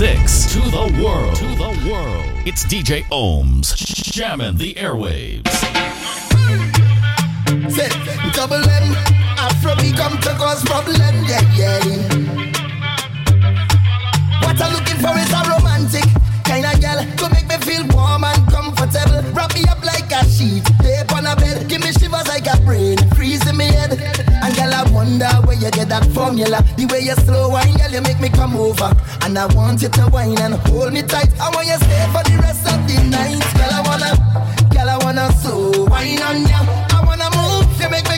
6 to the world. To the world. It's DJ Ohms jamming the airwaves. Say, double M, Afro we come to cause problem, yeah, yeah. What I'm looking for is a romantic kind of girl to make me feel warm and comfortable. Wrap me up like a sheet, lay on a bed, give me shivers like a brain, freeze in me head. And girl, I wonder where you get that formula. The way you slow wine, girl, you make me come over. And I want you to wine and hold me tight. I want you stay for the rest of the night. Girl, I wanna, girl, I wanna slow wine on ya. I wanna move, you make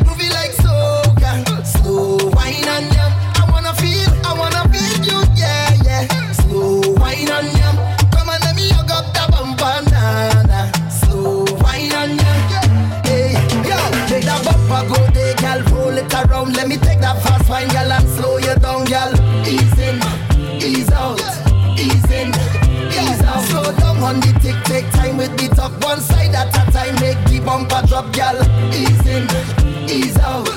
It around, let me take that fast wine, girl, and slow you down, girl. Ease in, ease out, ease in, ease out. Slow down on the tick, take time with the top one side at a time. Make the bumper drop, girl. Ease in, ease out,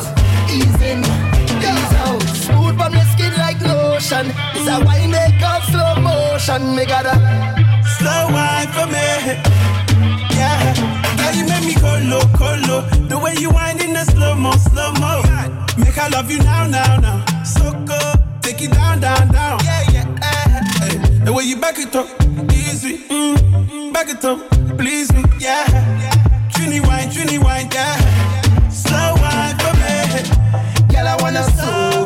ease in, ease out. Smooth on your skin like lotion. It's a wine make up slow motion. Me gotta Slow wine for me. You make me go low, go low. The way you wind in the slow mo, slow mo. Make I love you now, now, now. So good. Take it down, down, down. Yeah, yeah. Hey. The way you back it up, easy. Mm, back it up, please me. Yeah. Trini wine, Trini wine, yeah. Slow wine for me. Girl, I wanna slow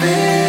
happy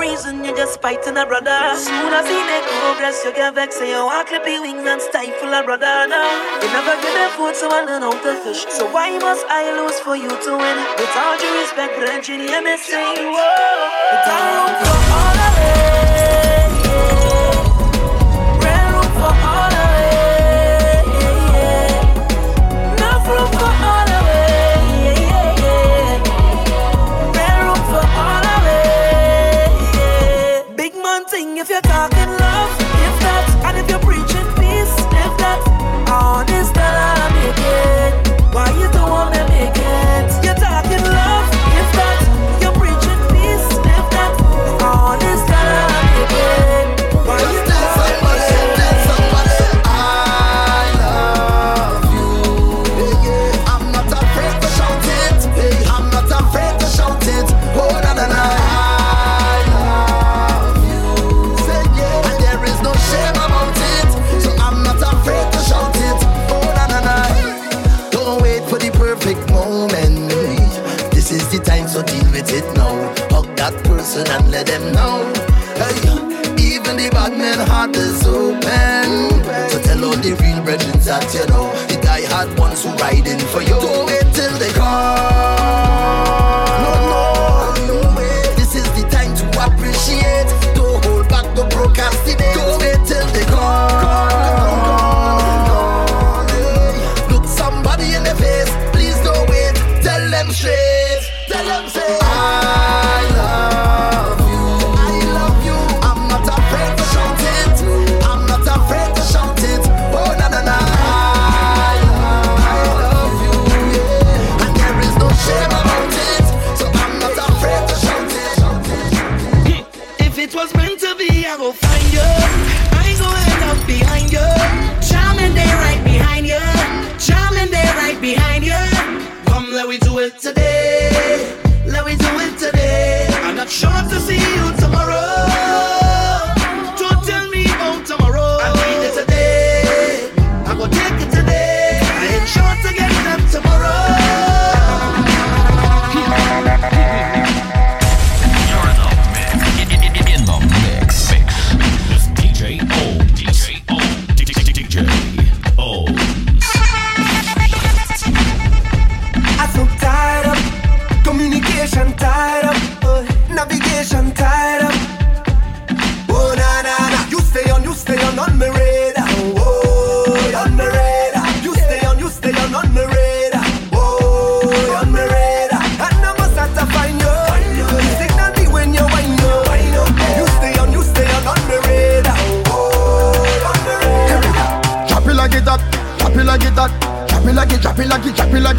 reason, you're just fighting a brother. Soon as he make progress, you get vexed and you walk clip your wings and stifle a brother. Now, you never give a food, so I learn how to fish. So why must I lose for you to win? With all due respect, Reggie, let me say, Whoa, down for all of it. if you're talking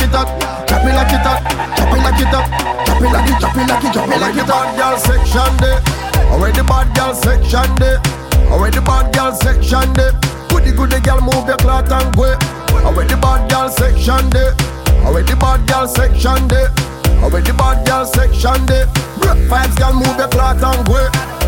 it up, chop it like it up, chop it like it up, chop it like it, chop it like it, chop it like it up. Girl section there, where the bad girl section there, where the bad girl section there. Goody goody girl move your cloth and go. Where the bad girl section there, where the bad girl section there. With the bad girl section day. Brook vibes girl move your cloth and go.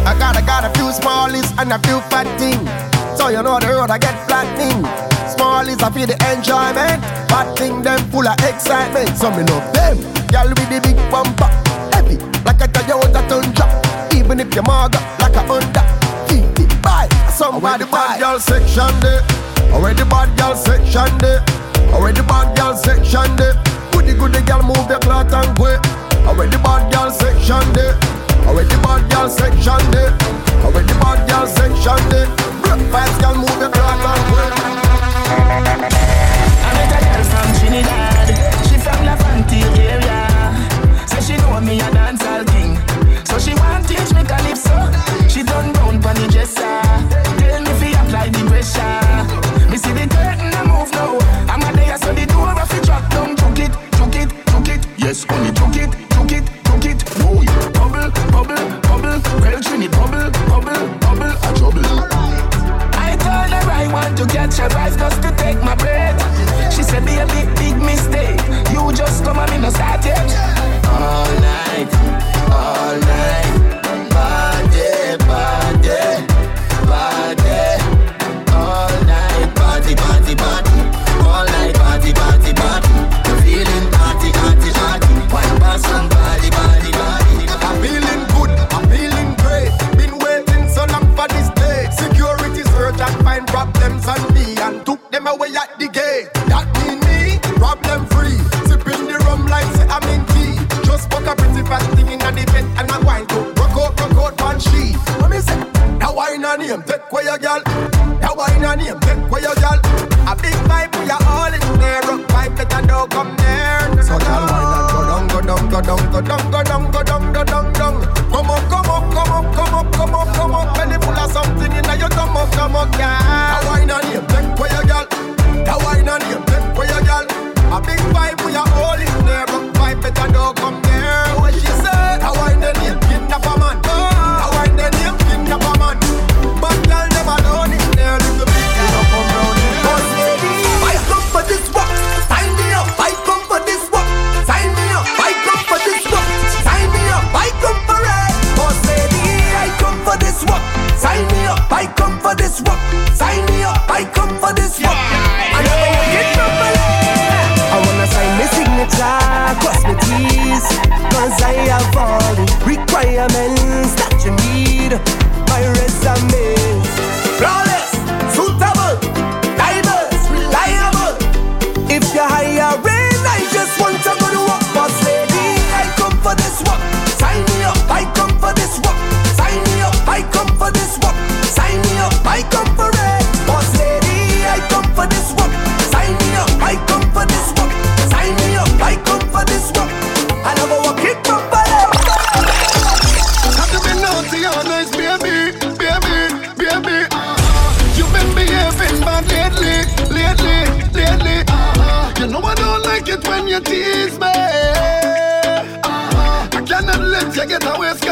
I got, I got a few smallies and a few fat things. So you know the road I get flattening small is a feel the enjoyment. Bad thing them full of excitement. So me love them. Girl with the big bumper, heavy like a Toyota Tundra. Even if you maga like a Honda, keep it by somebody. Where the bad girl section there? Where the bad girl section there? Where the bad girl section?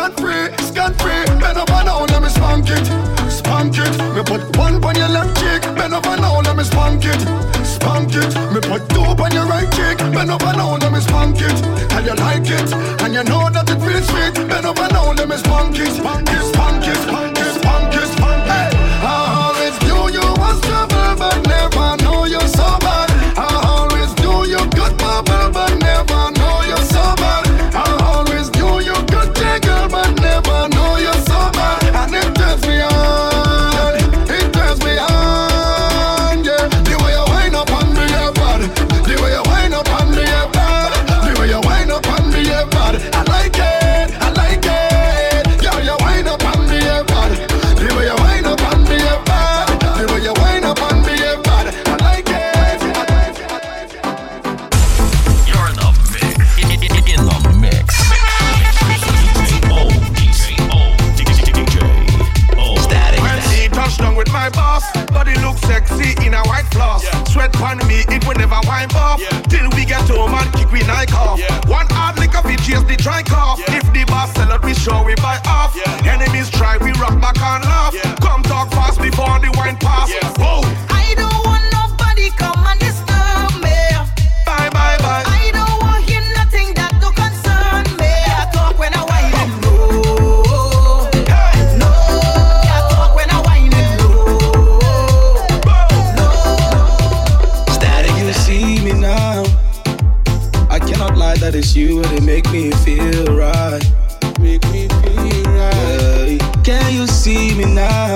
Scan free, scan free. Bend over now, let me spank it, spank it. Me put one on your left cheek. Bend over now, let me spank it, spank it. Me put two on your right cheek. Bend over now, let me spank it. And you like it, and you know that it feels sweet. Bend over now, let me spank it, spank it, spank it, spank it, spank it. Spank it. Hey, I always knew you was trouble, but never knew you so bad. my boss. Body look sexy in a white floss. Yeah. Sweat on me, it will never wipe off. Yeah. Till we get home and kick we Nike off. Yeah. One hard liquor, we chase the dry cough. If the boss sell out, we sure we buy off. Enemies try, we rock back and laugh. Come talk fast before the wine pass. Oh, I don't it's you and it make me feel right. Make me feel right. Can you see me now?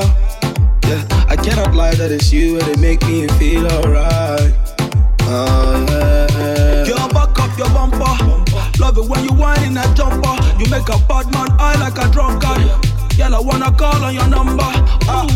Yeah, I cannot lie that it's you and it make me feel alright. Oh, yeah. Girl, back up your bumper. Love it when you whine in that jumper. You make a bad man eye like a drunkard. Girl, I wanna call on your number. Ah,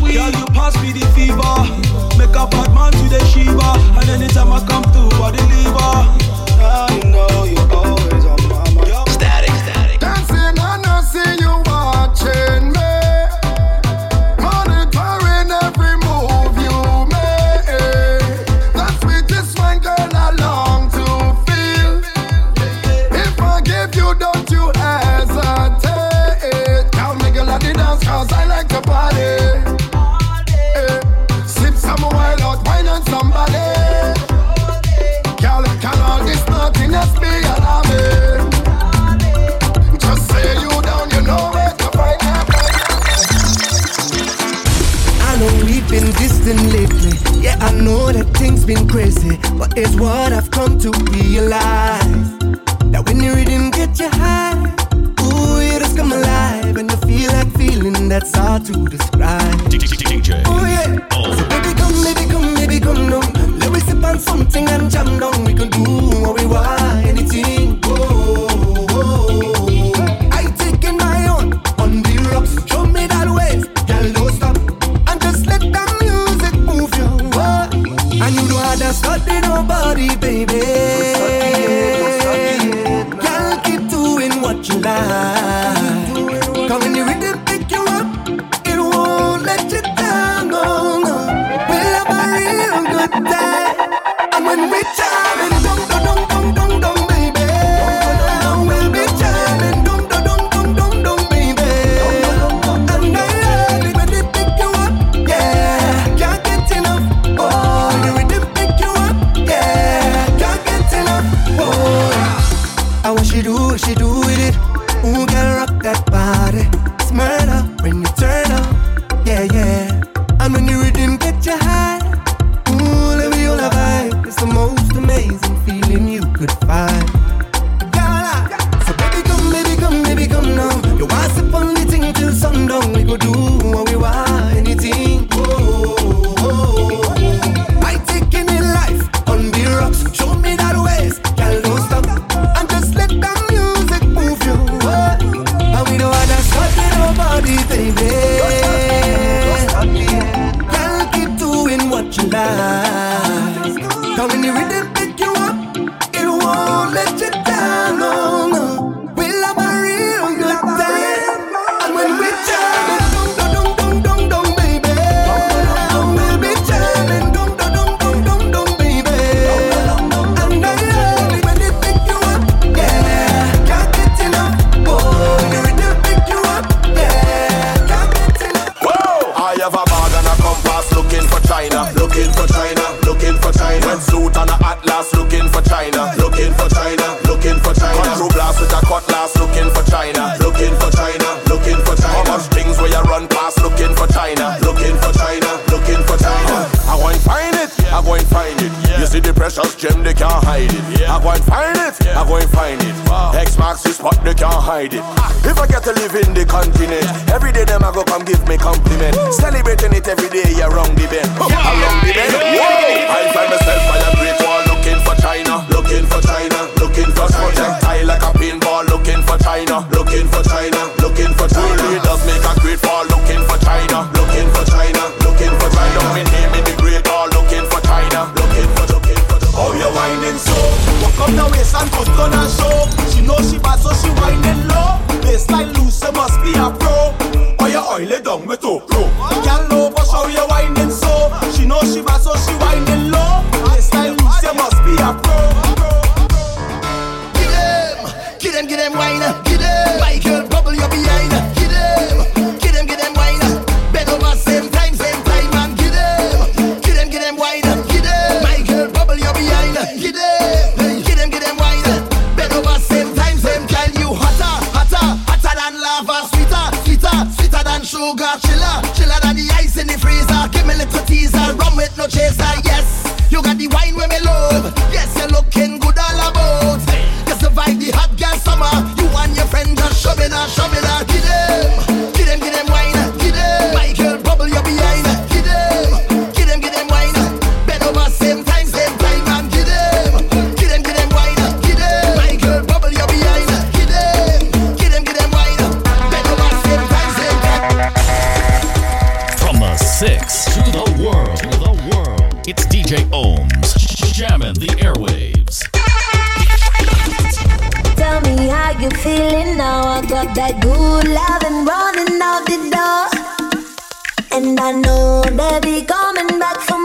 the most amazing feeling you could find. Looking for China, looking for China, looking for China. Control blast with a cutlass looking for China, looking for China, looking for China. How much things where you run past looking for China, looking for China, looking for China. I go and find it, I go and find it. You see the precious gem, they can't hide it. I go and find it, I go and find it. X marks the spot, they can't hide it. If I get to live in the continent, every day them I go come give me compliment. Celebrating it every day, you're wrong the bend. Along the bend. Whoa! I find myself by a great wall looking for China, looking for China, looking for China. Projectile like a pinball looking for China, looking for China, looking for China. Leaders make a great fall looking for China, looking for China, looking for China. Me name in the great wall looking for China, looking for looking for Oh, you're whining so. Walk up the waist and go down and show. She know she bad, so she whining low. Baseline loose, so must be a pro. Oh, you oil it down with Okro. Girl, them wine. the feeling now. I got that good love and running out the door. And I know they'll be coming back for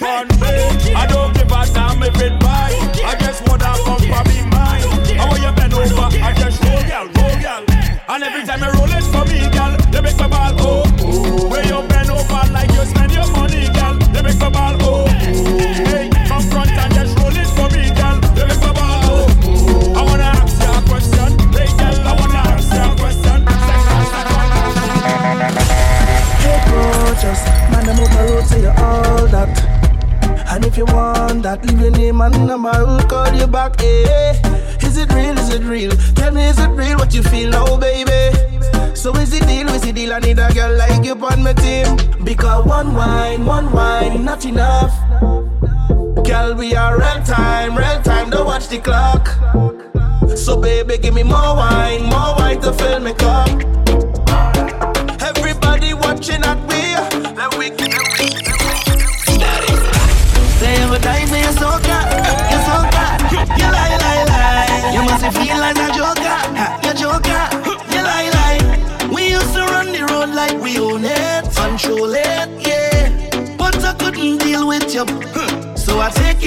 out.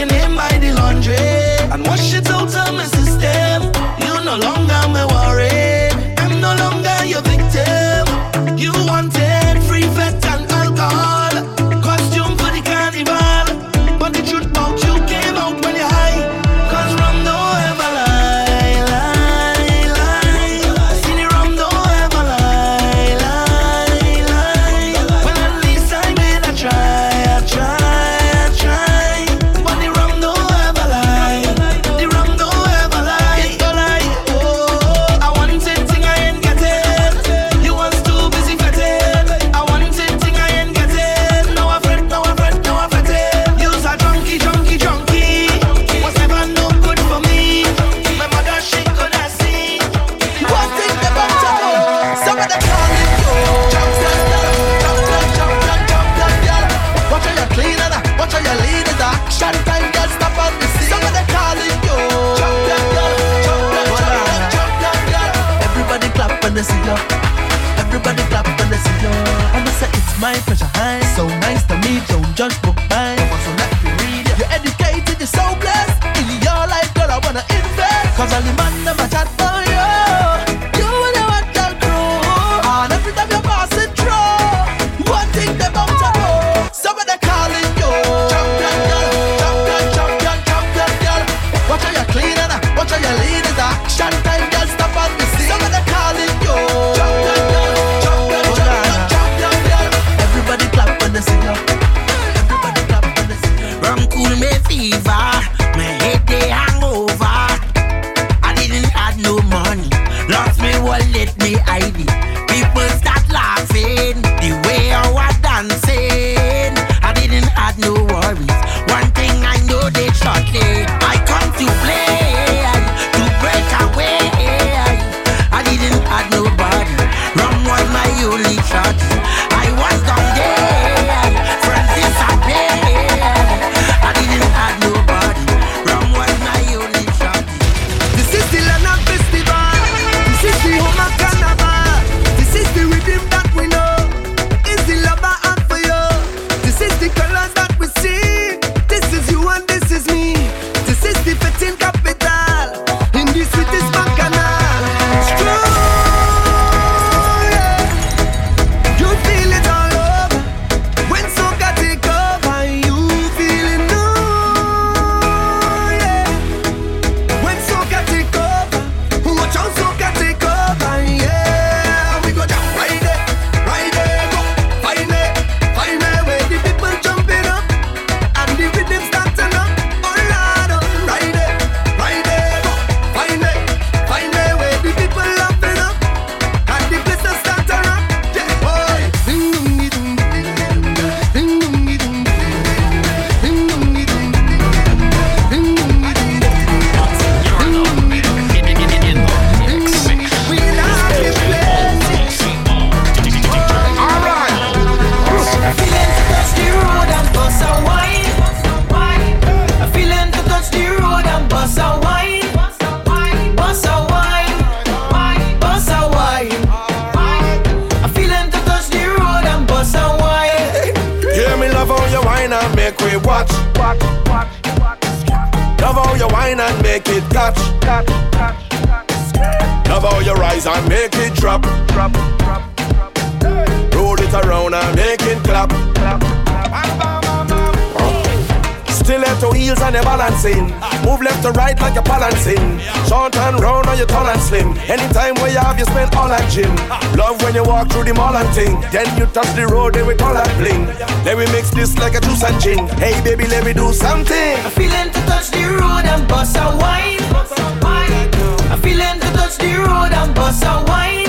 remember me fever. touch. touch, touch, your eyes and make it drop. Roll it around and make it clap. clap, clap left to heels and you're balancing. Move left to right like you're balancing. Short and round on your tall and slim. Anytime where you have, you spend all at gym. Love when you walk through the mall and ting. Then you touch the road, then we call and bling. Then we mix this like a juice and gin. Hey baby, let me do something. I'm feeling to touch the road and bust a wine. I'm feeling to touch the road and bust a wine.